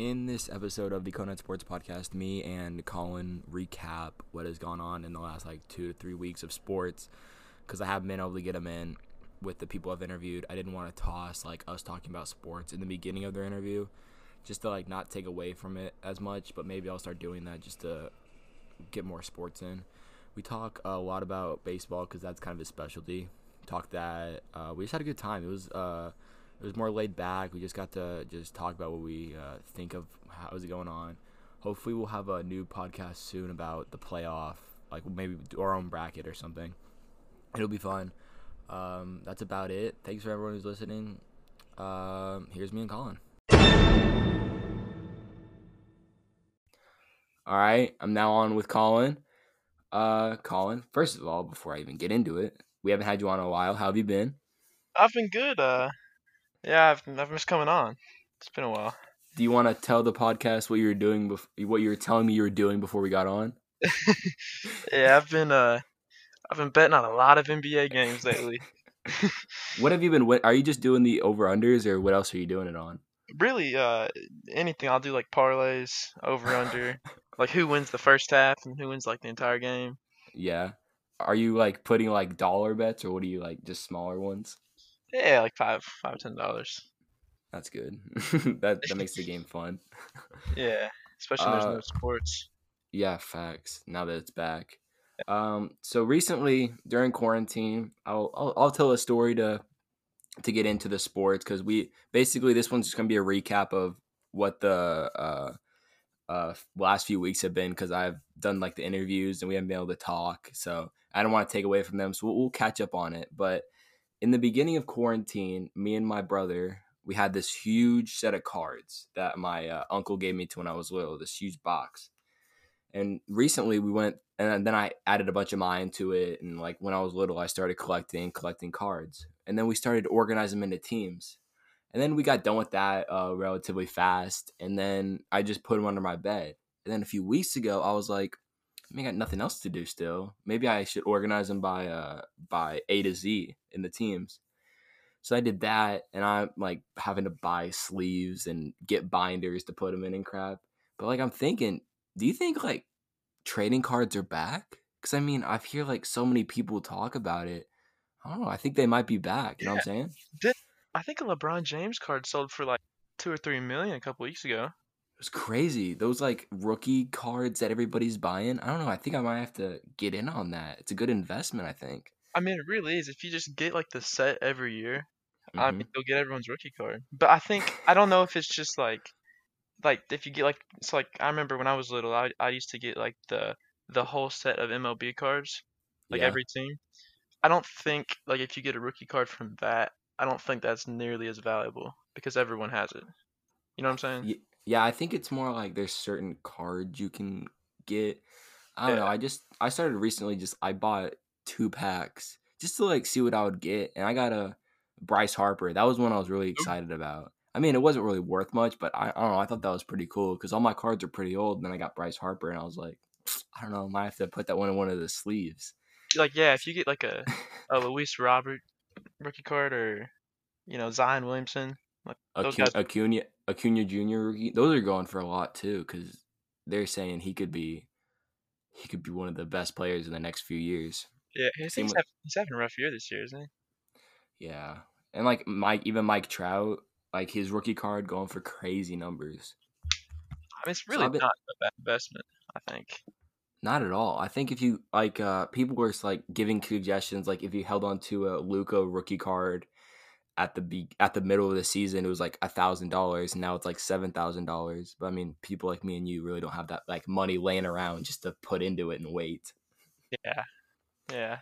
In this episode of the Conan Sports Podcast, me and Colin recap what has gone on in the last like two to three weeks of sports because I haven't been able to get them in with the people I've interviewed. I didn't want to toss like us talking about sports in the beginning of their interview just to like not take away from it as much, but maybe I'll start doing that just to get more sports in. We talk a lot about baseball because that's kind of his specialty. Talk that uh, we just had a good time. It was uh, it was more laid back. We just got to just talk about what we uh, think of how is it going on. Hopefully, we'll have a new podcast soon about the playoff, like maybe our own bracket or something. It'll be fun. Um, that's about it. Thanks for everyone who's listening. Um, here's me and Colin. All right, I'm now on with Colin. Uh, Colin, first of all, before I even get into it, we haven't had you on a while. How have you been? I've been good. Uh, yeah, I've I've missed coming on. It's been a while. Do you want to tell the podcast what you were doing, bef- what you were telling me you were doing before we got on? yeah, I've been uh, I've been betting on a lot of NBA games lately. what have you been? What, are you just doing the over unders, or what else are you doing it on? Really, uh, anything. I'll do like parlays, over under, like who wins the first half and who wins like the entire game. Yeah. Are you like putting like dollar bets, or what are you like just smaller ones? Yeah, like five, five, ten dollars. That's good. that that makes the game fun. yeah, especially there's uh, no sports. Yeah, facts. Now that it's back. Um, so recently during quarantine, I'll, I'll I'll tell a story to to get into the sports because we basically this one's just gonna be a recap of what the uh uh last few weeks have been because I've done like the interviews and we haven't been able to talk, so I don't want to take away from them. So we'll, we'll catch up on it. But in the beginning of quarantine, me and my brother we had this huge set of cards that my uh, uncle gave me to when I was little. This huge box, and recently we went and then I added a bunch of mine to it. And like when I was little, I started collecting collecting cards, and then we started organizing them into teams. And then we got done with that uh, relatively fast, and then I just put them under my bed. And then a few weeks ago, I was like, I mean, I got nothing else to do still. Maybe I should organize them by uh by A to Z in the teams. So I did that, and I'm like having to buy sleeves and get binders to put them in and crap. But like I'm thinking, do you think like trading cards are back? Because I mean, I've hear like so many people talk about it. I don't know. I think they might be back. You yeah. know what I'm saying? Did I think a LeBron James card sold for like two or three million a couple weeks ago? Was crazy. Those like rookie cards that everybody's buying. I don't know. I think I might have to get in on that. It's a good investment. I think. I mean, it really is. If you just get like the set every year, mm-hmm. I mean, you'll get everyone's rookie card. But I think I don't know if it's just like, like if you get like it's like I remember when I was little, I I used to get like the the whole set of MLB cards, like yeah. every team. I don't think like if you get a rookie card from that, I don't think that's nearly as valuable because everyone has it. You know what I'm saying? Yeah, I think it's more like there's certain cards you can get. I don't yeah. know. I just I started recently. Just I bought two packs just to like see what I would get, and I got a Bryce Harper. That was one I was really excited about. I mean, it wasn't really worth much, but I, I don't know. I thought that was pretty cool because all my cards are pretty old. And then I got Bryce Harper, and I was like, I don't know, I might have to put that one in one of the sleeves. Like, yeah, if you get like a, a Luis Robert rookie card or, you know, Zion Williamson, like Acuna, Acuna, Acuna Jr. rookie, those are going for a lot too because they're saying he could be, he could be one of the best players in the next few years. Yeah, he's, he's, having, he's having a rough year this year, isn't he? Yeah, and like Mike, even Mike Trout, like his rookie card going for crazy numbers. I mean, it's really so been, not a bad investment. I think. Not at all. I think if you like, uh, people were like giving suggestions, like if you held on to a Luka rookie card at the be- at the middle of the season, it was like a thousand dollars, and now it's like seven thousand dollars. But I mean, people like me and you really don't have that like money laying around just to put into it and wait. Yeah, yeah.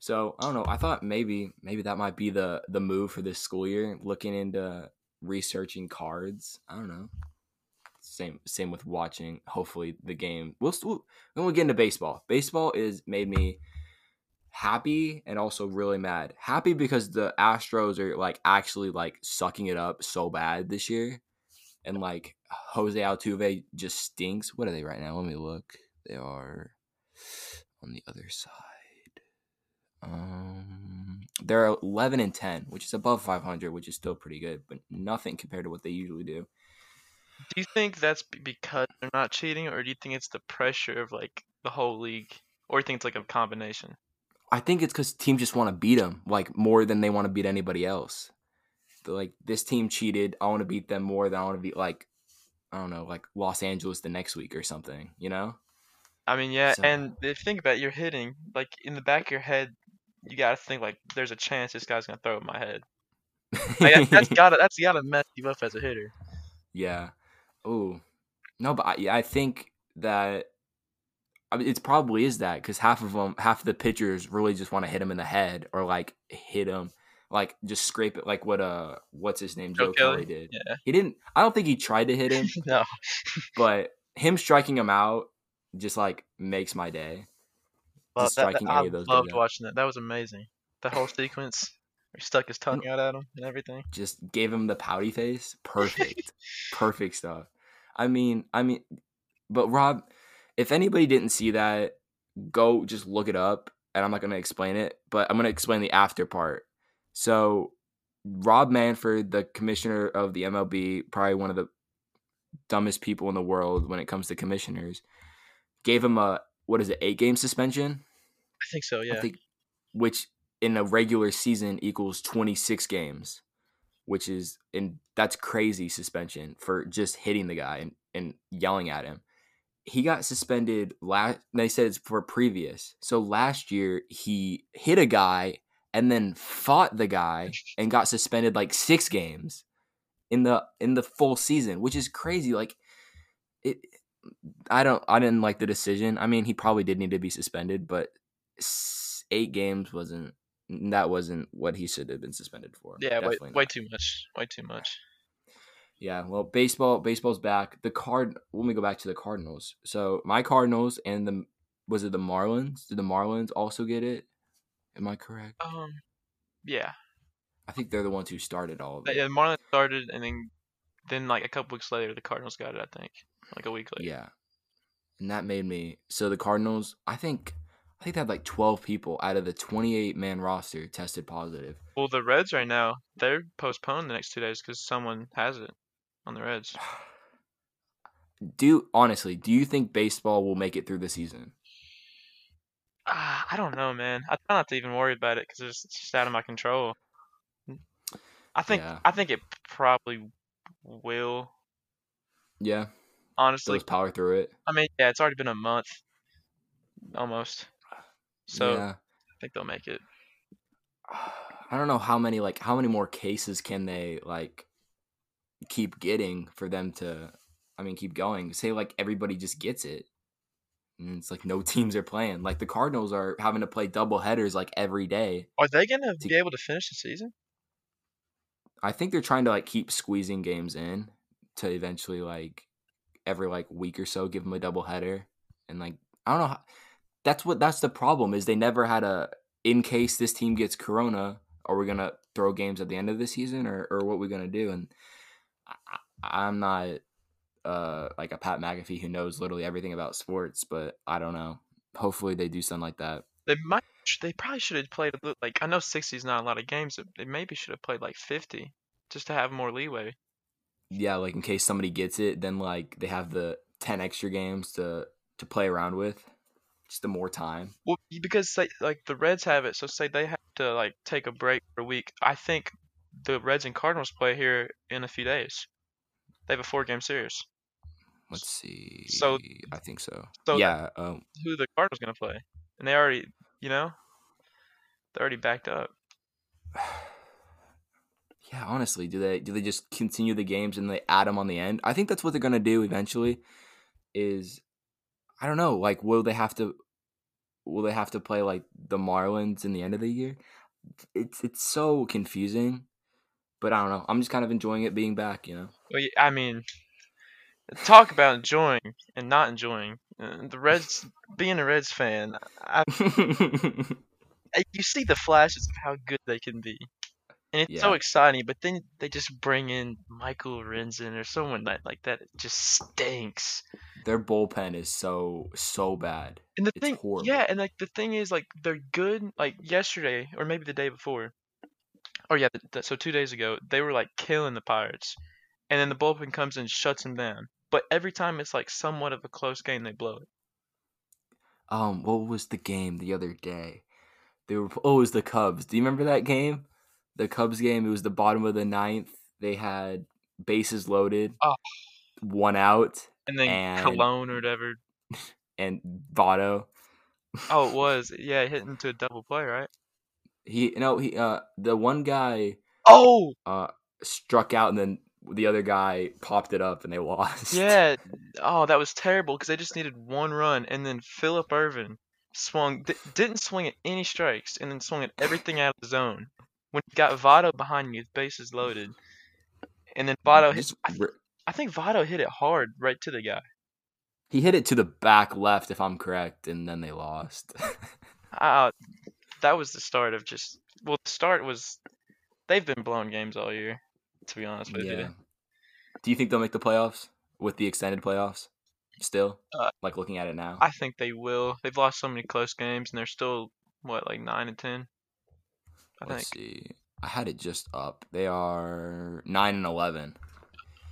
So I don't know. I thought maybe maybe that might be the the move for this school year, looking into researching cards. I don't know same same with watching. Hopefully, the game. We'll still when we get into baseball. Baseball is made me happy and also really mad. Happy because the Astros are like actually like sucking it up so bad this year, and like Jose Altuve just stinks. What are they right now? Let me look. They are on the other side. Um, they're 11 and 10, which is above 500, which is still pretty good, but nothing compared to what they usually do. Do you think that's because they're not cheating, or do you think it's the pressure of like the whole league, or do you think it's like a combination? I think it's because teams just want to beat them like more than they want to beat anybody else. They're like this team cheated, I want to beat them more than I want to beat like I don't know, like Los Angeles the next week or something. You know? I mean, yeah, So and if you think about it, you're hitting like in the back of your head, you gotta think like there's a chance this guy's gonna throw it in my head. Like, that- that's gotta that's gotta mess you up as a hitter. yeah. Oh no, but I, I think that I mean, it probably is that because half of them, half of the pitchers really just want to hit him in the head or like hit him, like just scrape it, like what uh, what's his name, Joe Joe, Kelly? Kelly did. Yeah. He didn't. I don't think he tried to hit him, no, but him striking him out just like makes my day. Well, Just that- that- striking I of those loved out. watching that. That was amazing. The whole sequence. He stuck his tongue out at him and everything. Just gave him the pouty face. Perfect, perfect stuff. I mean, I mean, but Rob, if anybody didn't see that, go just look it up. And I'm not gonna explain it, but I'm gonna explain the after part. So, Rob Manfred, the commissioner of the MLB, probably one of the dumbest people in the world when it comes to commissioners, gave him a what is it, eight game suspension? I think so. Yeah. I think, which in a regular season equals 26 games, which is and that's crazy suspension for just hitting the guy and, and yelling at him. He got suspended last. They said it's for previous. So last year he hit a guy and then fought the guy and got suspended like six games in the in the full season, which is crazy. Like it, I don't. I didn't like the decision. I mean, he probably did need to be suspended, but eight games wasn't. That wasn't what he should have been suspended for. yeah. Way, way too much. Way too much. Yeah. Well, baseball. Baseball's back. The card. Let me go back to the Cardinals. So my Cardinals and the was it the Marlins? Did the Marlins also get it? Am I correct? Um. Yeah. I think they're the ones who started all of it. yeah. Marlins started, and then then like a couple weeks later, the Cardinals got it. I think like a week later. Yeah. And that made me so the Cardinals, I think I think they had like 12 people out of the 28 man roster tested positive. Well, the Reds right now they're postponed the next two days because someone has it on the Reds. Do honestly, do you think baseball will make it through the season? Ah, I don't know, man. I try not to even worry about it because it's it's just out of my control. I think Yeah. I think it probably will. Yeah, Honestly, those power through it. I mean, yeah, it's already been a month, almost. So yeah. I think they'll make it. I don't know how many like how many more cases can they like keep getting for them to I mean keep going. Say like everybody just gets it. And it's like no teams are playing. Like the Cardinals are having to play double headers like every day. Are they gonna To- be able to finish the season? I think they're trying to like keep squeezing games in to eventually like every like week or so give them a double header and like I don't know how, that's what that's the problem is they never had a in case this team gets corona are we gonna throw games at the end of the season or or what we gonna do and I'm not uh like a Pat McAfee who knows literally everything about sports but I don't know hopefully they do something like that They might. They probably should have played a little. Like I know sixty is not a lot of games. But they maybe should have played like fifty, just to have more leeway. yeah, like in case somebody gets it, then like they have the ten extra games to to play around with, just the more time. Well, because say, like the Reds have it, so say they have to like take a break for a week. I think the Reds and Cardinals play here in a few days. They have a four-game series. Let's see. So- I think so. so yeah. Um. Who the Cardinals gonna play? And they already, you know, they're already backed up. Yeah. Honestly, do they do they just continue the games and they add them on the end? I think that's what they're gonna do eventually. Is I don't know. Like, will they have to? Will they have to play like the Marlins in the end of the year? It's it's so confusing. But I don't know. I'm just kind of enjoying it being back. You know. Well, I mean, talk about enjoying and not enjoying. Uh, The Reds, being a Reds fan, I, you see the flashes of how good they can be, and it's so exciting. But then they just bring in Michael Renzen or someone that like that. It just stinks. Their bullpen is so so bad. And the It's thing, horrible. yeah, and like the thing is, like they're good. Like yesterday, or maybe the day before, or yeah, th- th- so two days ago, they were like killing the Pirates, and then the bullpen comes and shuts them down. But every time it's like somewhat of a close game, they blow it. Um, what was the game the other day? They were oh, it was the Cubs. Do you remember that game? The Cubs game. It was the bottom of the ninth. They had bases loaded, Oh. one out, And then And- Cologne or whatever. and Votto. Oh, it was. Yeah, hit into a double play, right? He no he uh the one guy Oh, uh struck out and then the other guy popped it up and they lost. yeah. Oh, that was terrible because they just needed one run, and then Phillip Ervin swung, di- didn't swing at any strikes, and then swung at everything out of the zone. When he got Votto behind me with bases loaded, and then Votto hit. I, ri- I think Votto hit it hard right to the guy. he hit it to the back left if I'm correct and then they lost. Uh, that was the start of just. Well, the start was. They've been blowing games all year, to be honest with yeah. you. Do you think they'll make the playoffs with the extended playoffs? Still, Uh, like looking at it now. I think they will. They've lost so many close games, and they're still what like nine and ten. I Let's think. see. I had it just up. They are nine and eleven,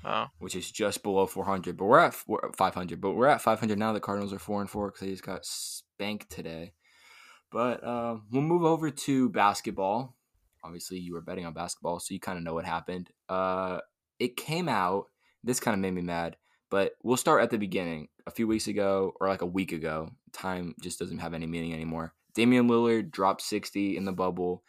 Oh, which is just below four hundred. But we're at we're at five hundred. But we're at five hundred now. The Cardinals are four and four because they just got spanked today. But uh, we'll move over to basketball. Obviously, you were betting on basketball, so you kind of know what happened. Uh, it came out. This kind of made me mad. But we'll start at the beginning. A few weeks ago, or like a week ago, time just doesn't have any meaning anymore. Damian Lillard dropped 60 in the bubble,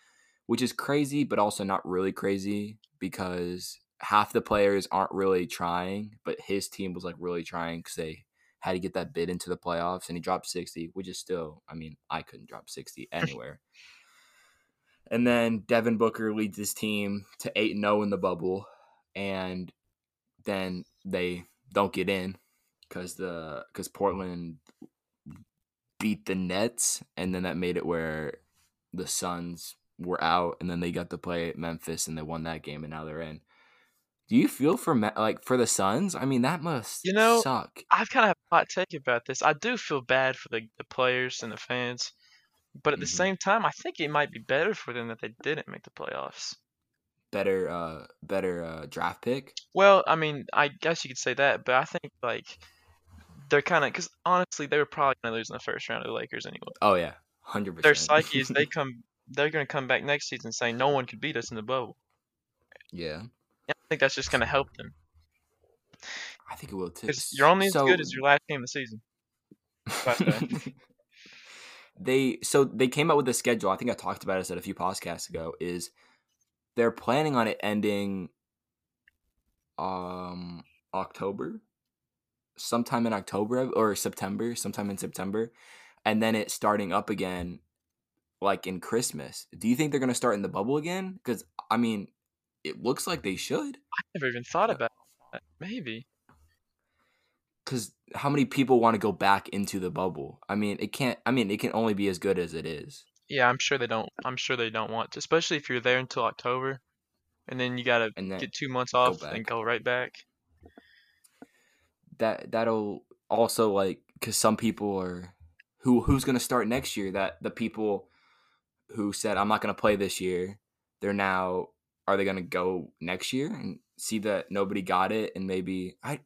which is crazy, but also not really crazy because half the players aren't really trying, but his team was like really trying because they had to get that bid into the playoffs and he dropped 60, which is still, I mean, I couldn't drop 60 anywhere. and then Devin Booker leads his team to 8 0 in the bubble. And then they don't get in because the because Portland beat the Nets, and then that made it where the Suns were out, and then they got to play Memphis, and they won that game, and now they're in. Do you feel for Me- like for the Suns? I mean, that must You know, suck. I've kind of hot take about this. I do feel bad for the, the players and the fans, but at the Mhm. same time, I think it might be better for them that they didn't make the playoffs. Better, uh, better uh, draft pick. Well, I mean, I guess you could say that, but I think like they're kind of because honestly, they were probably gonna lose in the first round of the Lakers anyway. Oh yeah, hundred percent. Their psyche is they come, they're gonna come back next season saying no one could beat us in the bubble. yeah, And I think that's just gonna help them I think it will too. you're only as So- good as your last game of the season. They so they came out with a schedule. I think I talked about this at a few podcasts ago. Is they're planning on it ending um October, sometime in October or September, sometime in September, and then it starting up again, like in Christmas. Do you think they're gonna start in the bubble again? Because I mean, it looks like they should. I never even thought about that. Maybe. Because how many people want to go back into the bubble? I mean, it can't. I mean, it can only be as good as it is. Yeah, I'm sure they don't. I'm sure they don't want to, especially if you're there until October, and then you gotta then get two months off back. and go right back. that that'll also like because some people are who who's gonna start next year. That the people who said I'm not gonna play this year, they're now are they gonna go next year and see that nobody got it and maybe I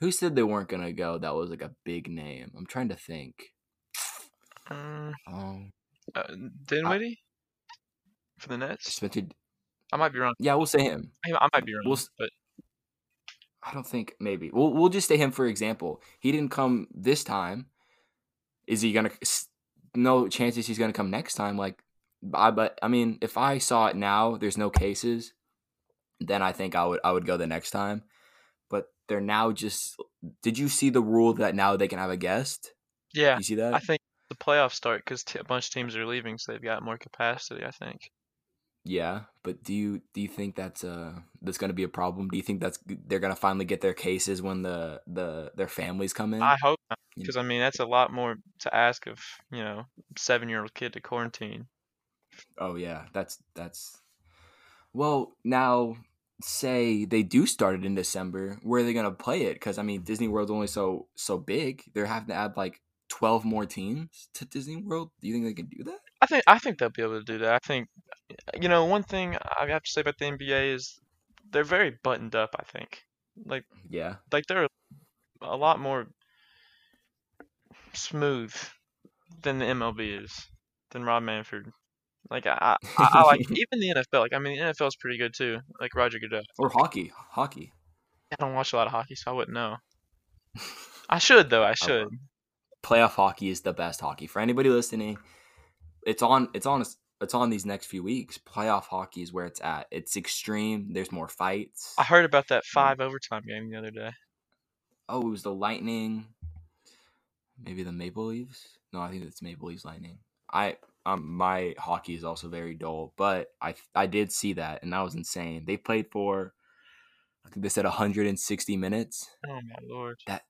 who said they weren't gonna go? That was like a big name. I'm trying to think. Um, Um, uh, Dinwiddie for the Nets. Spencer. I might be wrong. Yeah, we'll say him. I, I might be wrong, We'll but I don't think maybe we'll we'll just say him for example. He didn't come this time. Is he gonna? No chances he's gonna come next time. Like, I but I mean, if I saw it now, there's no cases. Then I think I would I would go the next time. But they're now just. Did you see the rule that now they can have a guest? yeah, You see that? I think the playoffs start because t- a bunch of teams are leaving, so they've got more capacity. I think. yeah, but do you do you think that's uh that's gonna be a problem? Do you think that's they're gonna finally get their cases when the the their families come in? I hope because I mean that's a lot more to ask of you know seven year old kid to quarantine. Oh yeah, that's that's. Well, now say they do start it in December, where are they gonna play it? Because I mean, Disney World's only so so big. They're having to add like twelve more teams to Disney World. Do you think they can do that? I think I think they'll be able to do that. I think you know one thing I have to say about the NBA is they're very buttoned up. I think Like Yeah. like they're a lot more smooth than the MLB is than Rob Manfred. Like I, I, I like even the NFL. Like I mean, the NFL is pretty good too. Like Roger Goodell. Or hockey. Hockey. I don't watch a lot of hockey, so I wouldn't know. I should though. I should. Playoff hockey is the best hockey. For anybody listening, it's on it's on it's on these next few weeks. Playoff hockey is where it's at. It's extreme. There's more fights. I heard about that five overtime game the other day. Oh, it was the Lightning. Maybe the Maple Leaves. No, I think it's Maple Leafs Lightning. I um my hockey is also very dull, but I I did see that and that was insane. They played for I think they said 160 minutes. Oh my lord. That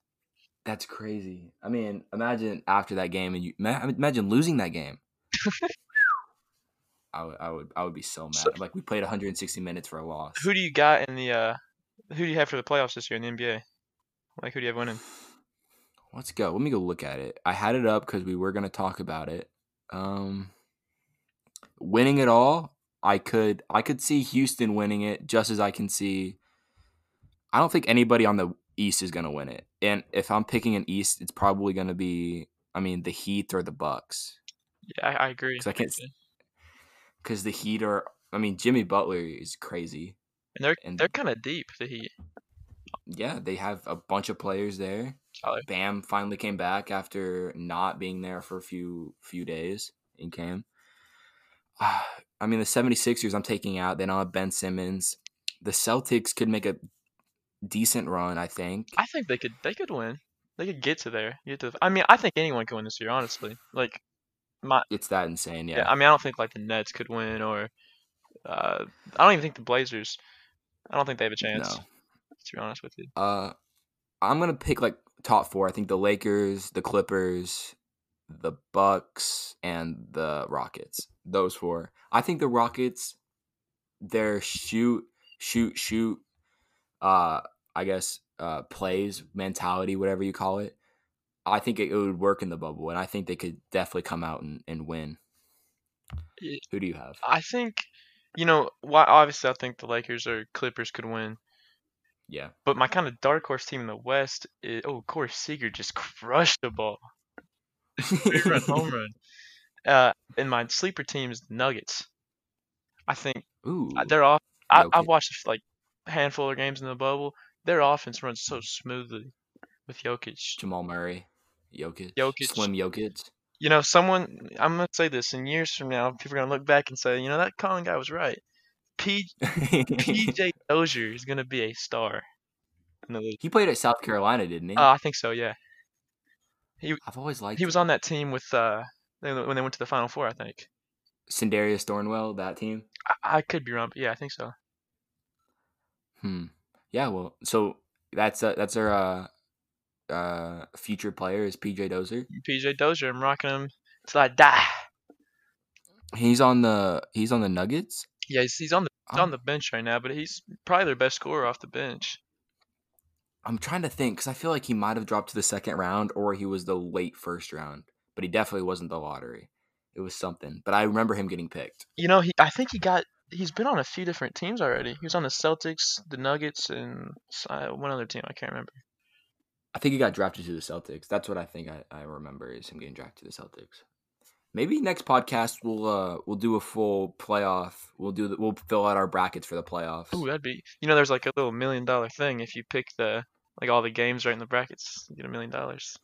That's crazy. I mean, imagine after that game and you imagine losing that game. I would, I would, I would be so mad. So- like we played 160 minutes for a loss. Who do you got in the uh? Who do you have for the playoffs this year in the NBA? Like who do you have winning? Let's go. Let me go look at it. I had it up because we were gonna talk about it. Um, winning it all, I could, I could see Houston winning it just as I can see. I don't think anybody on the East is gonna win it. And if I'm picking an East, it's probably gonna be, I mean, the Heat or the Bucks. Yeah, I, I agree. 'Cause I can't because the Heat are. I mean, Jimmy Butler is crazy. And they're and- they're kind of deep. The Heat. Yeah, they have a bunch of players there. Tyler. Bam finally came back after not being there for a few few days in Cam. I mean, the 76ers I'm taking out. They don't have Ben Simmons. The Celtics could make a decent run, I think. I think they could they could win. They could get to there. Get to. I mean, I think anyone can win this year. Honestly, like my It's that insane, yeah. yeah. I mean, I don't think like the Nets could win or uh, I don't even think the Blazers. I don't think they have a chance. No. To be honest with you. Uh, I'm gonna pick like top four. I think the Lakers, the Clippers, the Bucks, and the Rockets. Those four. I think the Rockets, their shoot, shoot, shoot. Uh, I guess uh plays mentality, whatever you call it. I think it, it would work in the bubble, and I think they could definitely come out and, and win. Who do you have? I think, you know, why obviously I think the Lakers or Clippers could win. Yeah, But my kind of dark horse team in the West is oh Corey Seager just crushed the ball. Run home run. Uh, and my sleeper team is Nuggets. I think Ooh, they're off. I, Jokic. I've watched like a handful of games in the bubble. Their offense runs so smoothly with Jokic. Jamal Murray, Jokic, Jokic. Slim Jokic. You know, someone I'm gonna say this in years from now, people are gonna look back and say, you know, that Colin guy was right. P, PJ Dozier is gonna be a star. in the league. he played at South Carolina, didn't he? Uh, I think so. Yeah, I've always liked. he was on that team with uh when they went to the Final Four. I think. Sindarius Thornwell, that team. I, I could be wrong, but yeah, I think so. Hmm. Yeah. Well, so that's uh, that's our uh, uh, future player is PJ Dozier. PJ Dozier, I'm rocking him till I die. He's on the he's on the Nuggets. Yeah, he's, he's on the he's on the bench right now, but he's probably their best scorer off the bench. I'm trying to think because I feel like he might have dropped to the second round or he was the late first round, but he definitely wasn't the lottery. It was something, but I remember him getting picked. You know, he I think he got he's been on a few different teams already. He was on the Celtics, the Nuggets, and uh, one other team I can't remember. I think he got drafted to the Celtics. That's what I think I, I remember is him getting drafted to the Celtics. Maybe next podcast we'll uh we'll do a full playoff. We'll do the, we'll fill out our brackets for the playoffs. Ooh, that'd be you know, there's like a little million dollar thing if you pick the like all the games right in the brackets, you get a million dollars.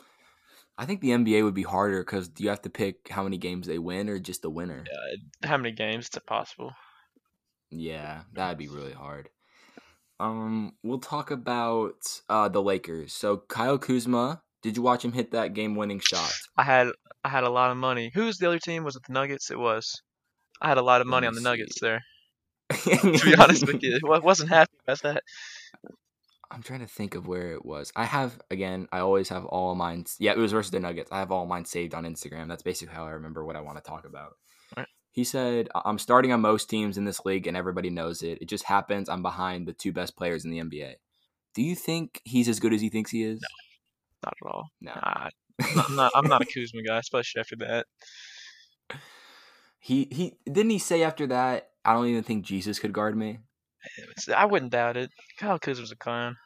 I think the NBA would be harder because do you have to pick how many games they win or just the winner? How many games? It's impossible. Yeah, that'd be really hard. Um, we'll talk about uh the Lakers. So Kyle Kuzma, did you watch him hit that game-winning shot? I had I had a lot of money. Who's the other team? Was it the Nuggets? It was. I had a lot of money on the Nuggets there. To be honest with you, I wasn't happy about that. I'm trying to think of where it was. I have again. I always have all mine. Yeah, it was versus the Nuggets. I have all mine saved on Instagram. That's basically how I remember what I want to talk about. Right. He said, "I- "I'm starting on most teams in this league, and everybody knows it. It just happens. I'm behind the two best players in the NBA. Do you think he's as good as he thinks he is? Not at all. No. Nah, I'm not. I'm not a Kuzma guy, especially after that. He he didn't he say after that? I don't even think Jesus could guard me. I wouldn't doubt it. Kyle Kuzma's a clown.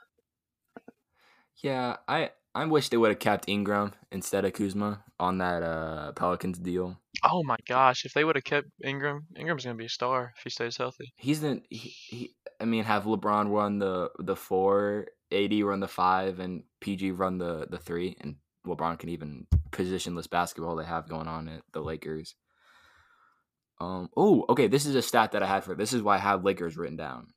Yeah, I I wish they would have kept Ingram instead of Kuzma on that uh Pelicans deal. Oh my gosh, if they would have kept Ingram, Ingram's gonna be a star if he stays healthy. He's the he, he I mean, have LeBron run the the four, AD run the five, and PG run the the three, and LeBron can even positionless basketball they have going on at the Lakers. Um. Oh, okay. This is a stat that I had for. This is why I have Lakers written down.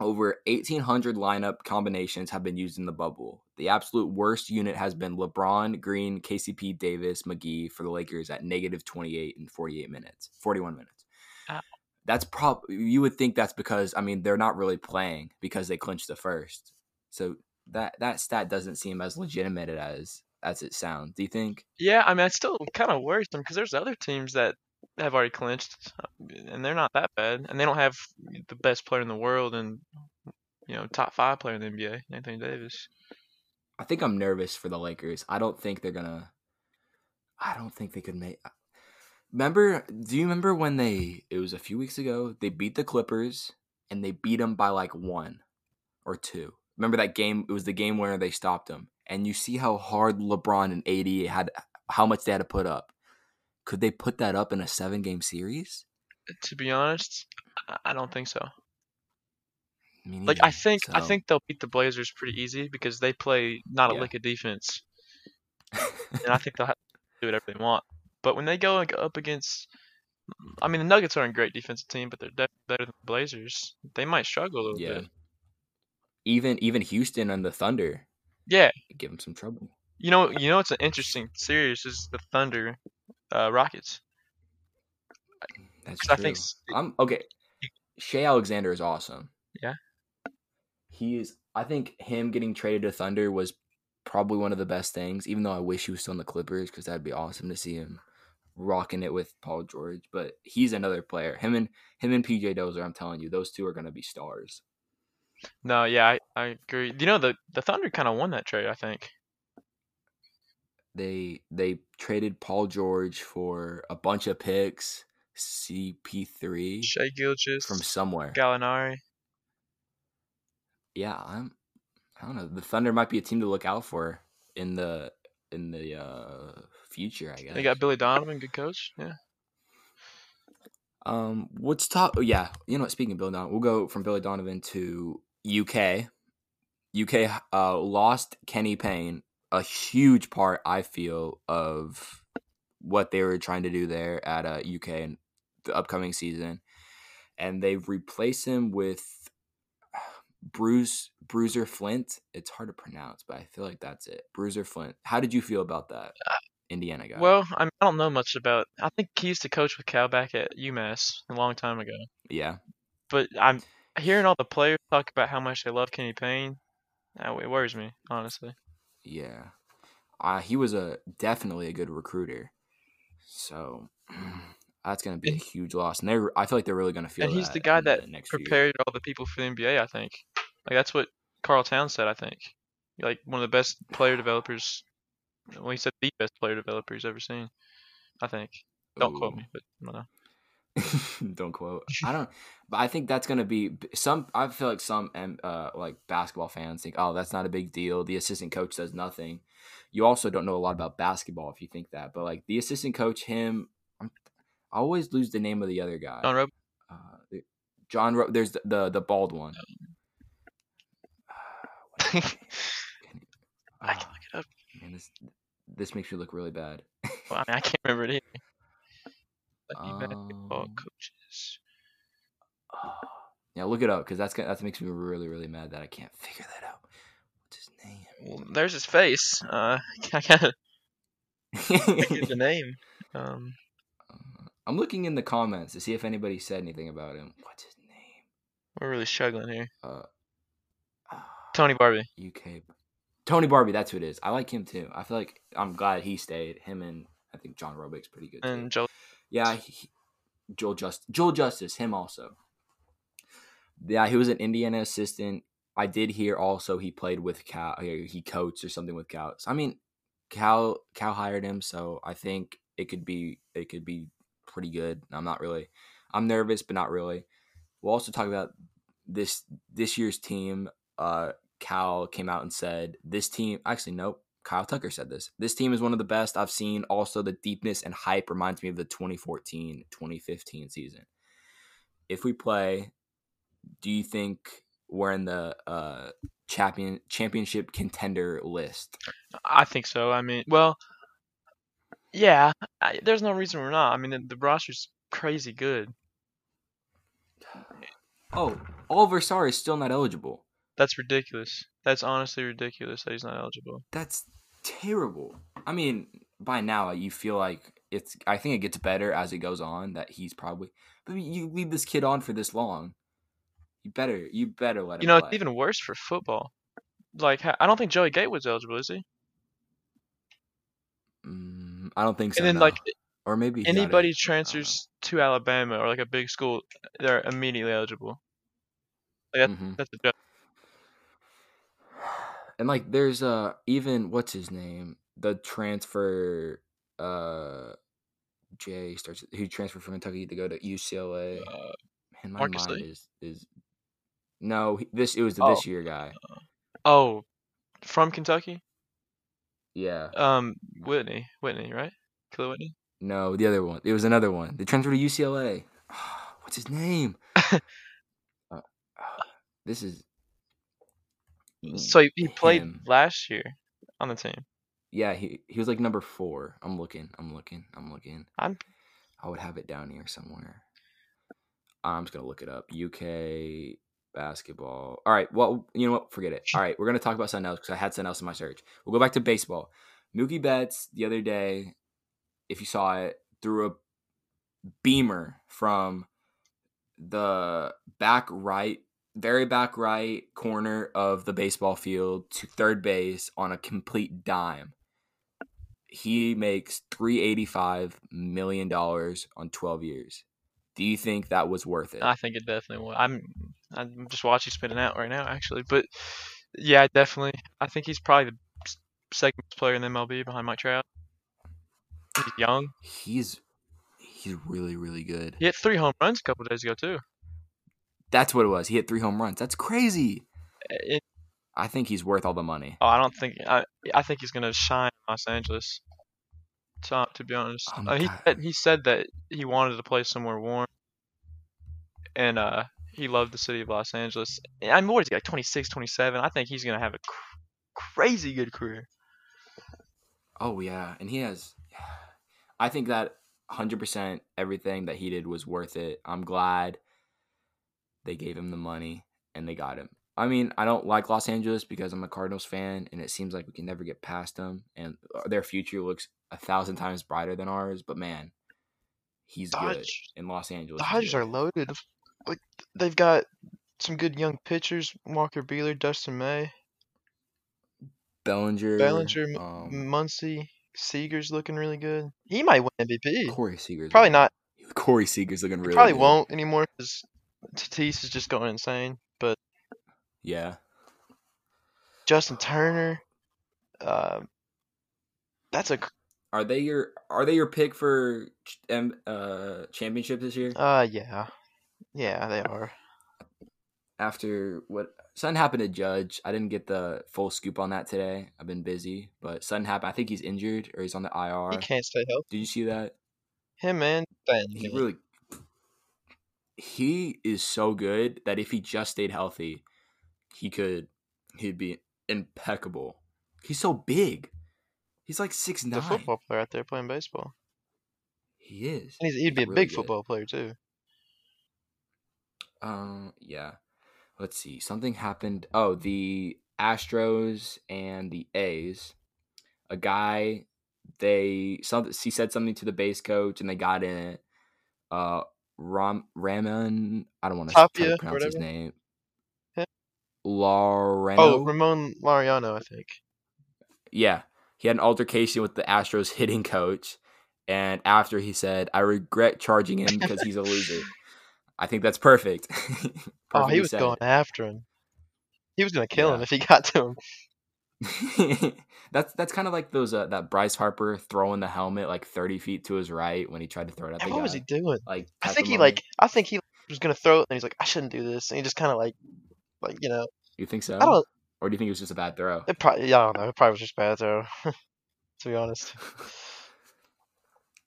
Over 1,800 lineup combinations have been used in the bubble. The absolute worst unit has been LeBron, Green, KCP, Davis, McGee for the Lakers at negative 28 and 48 minutes, 41 minutes. Ow. That's prob. You would think that's because I mean they're not really playing because they clinched the first. So that that stat doesn't seem as legitimate as as it sounds. Do you think? Yeah, I mean, it's still kind of worrisome because there's other teams that have already clinched, and they're not that bad, and they don't have the best player in the world and you know top five player in the NBA, Anthony Davis. I think I'm nervous for the Lakers. I don't think they're gonna. I don't think they could make. Remember? Do you remember when they? It was a few weeks ago. They beat the Clippers and they beat them by like one or two. Remember that game? It was the game where they stopped them, and you see how hard LeBron and AD had, how much they had to put up. Could they put that up in a seven game series? To be honest, I- don't think so. Me Like I neither. think I think they'll beat the Blazers pretty easy because they play not a Yeah. lick of defense, and I think they'll have to do whatever they want. But when they go go up against, I mean, the Nuggets aren't a great defensive team, but they're definitely better than the Blazers. They might struggle a little yeah. bit. Even even Houston and the Thunder Yeah, give them some trouble. you know, you know, it's an interesting series is the Thunder, uh, Rockets. That's true. I think I'm okay. Shai Alexander is awesome. Yeah. He is. I think him getting traded to Thunder was probably one of the best things. Even though I wish he was still in the Clippers because that'd be awesome to see him rocking it with Paul George. But he's another player. Him and him and PJ Dozier. I'm telling you, those two are gonna be stars. No, yeah, I, I agree. You know, the the Thunder kind of won that trade, I think. They they traded Paul George for a bunch of picks, CP3 Shai Gilgeous, from somewhere. Gallinari. yeah, I'm. I don't know. The Thunder might be a team to look out for in the in the uh, future. I guess. They got Billy Donovan, good coach. Yeah. Um, what's top? Oh, yeah, you know what? Speaking of Billy Donovan, we'll go from Billy Donovan to UK. UK uh, lost Kenny Payne, a huge part I feel of what they were trying to do there at uh, UK in the upcoming season, and they've replaced him with Bruce Bruiser Flint. It's hard to pronounce, but I feel like that's it. Bruiser Flint. How did you feel about that, Indiana guy? Well, I, mean, I don't know much about. I think he used to coach with Cal back at UMass a long time ago. yeah, But I'm hearing all the players talk about how much they love Kenny Payne. That it worries me, honestly. Yeah. Uh, he was a definitely a good recruiter. So that's gonna be a huge loss. And they're I feel like they're really gonna feel And he's the guy that the next few years. Prepared all the people for the NBA. I think. Like that's what Karl Towns said. I think. Like one of the best player developers. Well, he said the best player developer he's ever seen. I think. Don't quote me, but I don't know. don't quote. I don't but I think that's gonna be some I feel like some uh like basketball fans think, oh, that's not a big deal. The assistant coach does nothing. You also don't know a lot about basketball if you think that. But like the assistant coach, him I'm, I always lose the name of the other guy. John Rob. uh, John. Ro- there's the, the the bald one. I Ah, can look it up. man, this this makes me look really bad. Well, I mean, I can't remember it either. Um, coaches. yeah, look it up because that's that makes me really really mad that I can't figure that out. What's his name? Well, there's his face. Uh, I gotta get the name. Um, Uh, I'm looking in the comments to see if anybody said anything about him. What's his name? we're really struggling here. Uh, ah, Tony Barbee. UK. Tony Barbee, that's who it is. I like him too. I feel like I'm glad he stayed. Him and I think John Robic's pretty good too. And Joel. Yeah, he, Joel Just Joel Justus, him also. Yeah, he was an Indiana assistant. I did hear also he played with Cal. He he coached or something with Cal. So, I mean, Cal Cal hired him, so I think it could be it could be pretty good. I'm not really. I'm nervous, but not really. We'll also talk about this this year's team. Uh, Cal came out and said this team. Actually, nope. Kyle Tucker said this. This team is one of the best I've seen. Also, the deepness and hype reminds me of the 2014 2015 season. If we play, do you think we're in the uh, champion championship contender list? I think so. I mean, well, yeah. I, there's no reason we're not. I mean, the, the roster's crazy good. Oh, Olivier Sarr is still not eligible. That's ridiculous. That's honestly ridiculous that he's not eligible. That's terrible. I mean, by now you feel like it's. I think it gets better as it goes on. That he's probably. But you leave this kid on for this long. You better. You better let him. You know, play. it's even worse for football. Like, I don't think Joey Gatewood's eligible, is he? Mm, I don't think so. and then no. like or maybe he got it. anybody transfers to Alabama or like a big school, they're immediately eligible. Like, that, Mhm. That's a joke. And like, there's uh even what's his name? The transfer. Uh, Jay starts. Who transferred from Kentucky to go to UCLA? Uh, Man, my Marcus mind Lee? is is. No, this it was the Oh. this year guy. oh, from Kentucky? Yeah. Um, Whitney, Whitney, right? Killer Whitney. No, the other one. It was another one. They transferred to UCLA. What's his name? uh, this is. Mm, so he, he played Him. last year on the team. Yeah, he he was like number four. I'm looking. I'm looking. I'm looking. I'm I would have it down here somewhere. I'm just gonna look it up. UK basketball. All right. Well, you know what? Forget it. All right, we're gonna talk about something else because I had something else in my search. We'll go back to baseball. Mookie Betts the other day, if you saw it, threw a beamer from the back right, very back right corner of the baseball field to third base on a complete dime. He makes three eighty five million dollars on twelve years. Do you think that was worth it? I think it definitely was. I'm I'm just watching spinning out right now actually, but yeah, definitely. I think he's probably the second best player in the MLB behind Mike Trout. He's young. He's he's really really good. He hit three home runs a couple days ago too. That's what it was. He hit three home runs. That's crazy. It, I think he's worth all the money. oh, I don't think I I think he's gonna shine in Los Angeles. To, to be honest, Oh uh, he said, he said that he wanted to play somewhere warm, and uh, he loved the city of Los Angeles. And I mean, what is he like 26, 27? I think he's gonna have a cr- crazy good career. Oh yeah, and he has. I think that hundred percent everything that he did was worth it. I'm glad they gave him the money and they got him. I mean, I don't like Los Angeles because I'm a Cardinals fan, and it seems like we can never get past them, and their future looks a thousand times brighter than ours. But man, he's good in Los Angeles. Dodgers are loaded. Like they've got some good young pitchers: Walker Buehler, Dustin May, Bellinger, Bellinger, um, Muncy, Seager's looking really good. He might win MVP. Corey Seager's Probably looking- not. Corey Seager's looking really. Probably good. won't anymore because Tatis is just going insane. But Yeah, Justin Turner, uh, that's a are they your are they your pick for uh championship this year? uh yeah, yeah they are. After what something happened to Judge, I didn't get the full scoop on that today. I've been busy, but something happened. I think he's injured or he's on the IR. He can't stay healthy. Did you see that? Him and Ben. He really he is so good that if he just stayed healthy, he could he'd be impeccable. He's so big. He's like six nine. the football player out there playing baseball. He is. And he's, he'd be a Really big good. football player too. Um, yeah. Let's see. Something happened. Oh, the Astros and the A's. A guy, they some he said something to the base coach, and they got in it. Uh, Ram Ramon. I don't want to Tapia, to pronounce his name. Loreno. Oh, Ramon Mariano, I think. Yeah, he had an altercation with the Astros hitting coach, and after he said, "I regret charging him because he's a loser." I think that's perfect. Oh, he was going after him. He was gonna kill him if he got to him. that's that's kind of like those uh, that Bryce Harper throwing the helmet like thirty feet to his right when he tried to throw it at And the what guy. was he doing? Like I think he like I think he was gonna throw it and he's like, I shouldn't do this and he just kinda like like, you know You think so? I don't or do you think it was just a bad throw? It probably, yeah, I don't know. It probably was just bad throw, to be honest.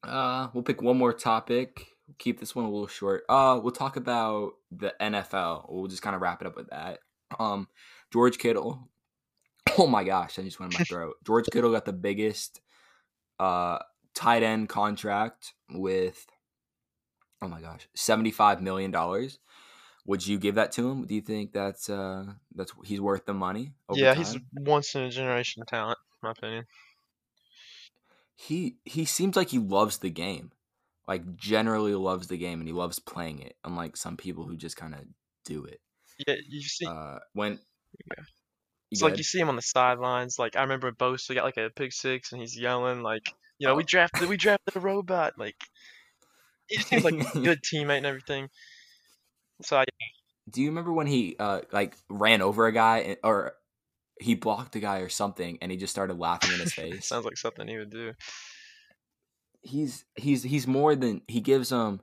Uh, we'll pick one more topic. We'll keep this one a little short. Uh, we'll talk about the NFL. We'll just kind of wrap it up with that. Um, George Kittle. Oh my gosh, I just went in my throat. George Kittle got the biggest uh tight end contract with oh my gosh, seventy five million dollars. Would you give that to him? Do you think that's uh that's he's worth the money? Yeah, he's once in a generation talent, in my opinion. he he seems like he loves the game, like generally loves the game, and he loves playing it. Unlike some people who just kind of do it. Yeah, you see, Uh, when Yeah. It's like you see him on the sidelines. Like I remember Bosa got like a pick six, and he's yelling like, you know, we Oh. drafted, we drafted a robot. Like he just seems like a good teammate and everything. So I, Do you remember when he uh like ran over a guy or he blocked a guy or something and he just started laughing in his face? sounds like something he would do. he's he's he's more than he gives him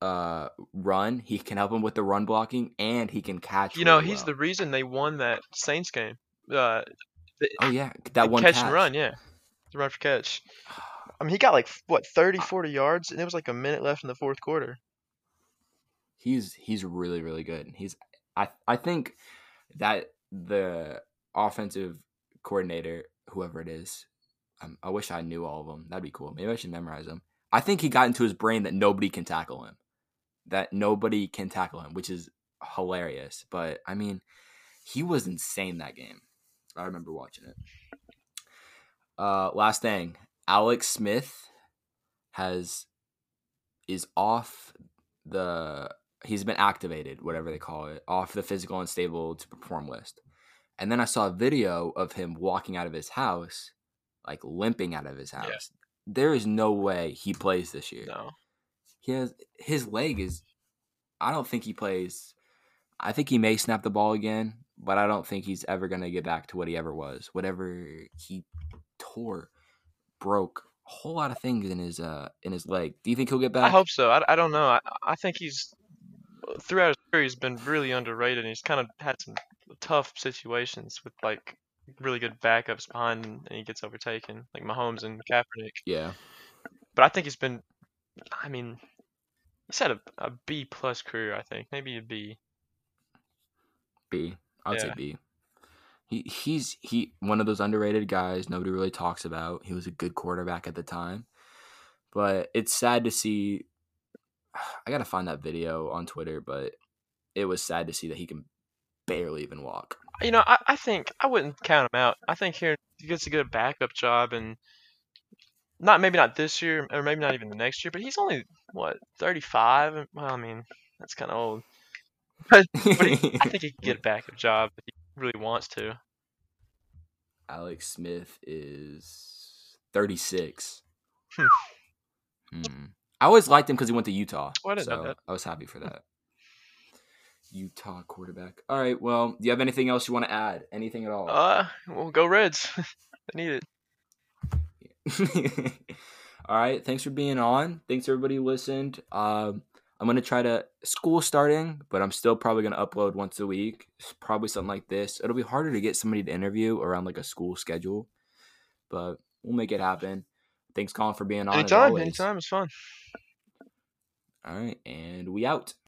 uh run. He can help him with the run blocking and he can catch. You know, really he's well. the reason they won that Saints game. Uh, the, oh yeah that one catch catch. and run, yeah, the run for catch. I mean, he got like what 30, 40 yards, and it was like a minute left in the fourth quarter. He's he's really really good. He's I I think that the offensive coordinator whoever it is. Um, I wish I knew all of them. That'd be cool. Maybe I should memorize them. I think he got into his brain that nobody can tackle him. That nobody can tackle him, which is hilarious. But I mean, he was insane that game. I remember watching it. Uh, last thing, Alex Smith has is off the. He's been activated, whatever they call it, off the physical unstable to perform list. And then I saw a video of him walking out of his house, like limping out of his Yeah. house. There is no way he plays this year No, he has his leg is I don't think he plays I think he may snap the ball again, but I don't think he's ever gonna get back to what he ever was. Whatever he tore, broke a whole lot of things in his uh in his leg. Do you think he'll get back? I hope so. I, I don't know. I I think he's throughout his career he's been really underrated. and He's kind of had some tough situations with like really good backups behind him, and he gets overtaken, like Mahomes and Kaepernick. Yeah. But I think he's been. I mean, he's had a, a B plus career. I think maybe a B. B. I would say Yeah. B. He he's he one of those underrated guys nobody really talks about. He was a good quarterback at the time. But it's sad to see I gotta find that video on Twitter, but it was sad to see that he can barely even walk. You know, I, I think I wouldn't count him out. I think here he gets a good backup job, and not maybe not this year, or maybe not even the next year. But he's only what thirty five. Well, I mean that's kind of old. But, but he, I think he can get a backup job if he really wants to. Alex Smith is 36. Hmm. Hmm. I always liked him because he went to Utah. Oh, I didn't know so that. I was happy for that. Utah quarterback. All right. Well, do you have anything else you want to add? Anything at all? Uh, well, go Reds. I need it. all right. Thanks for being on. Thanks everybody who listened. Um, I'm gonna try to school starting, but I'm still probably gonna upload once a week. Probably something like this. It'll be harder to get somebody to interview around like a school schedule, but we'll make it happen. Thanks, Colin, for being on. Anytime, anytime. It's fun. All right, and we out.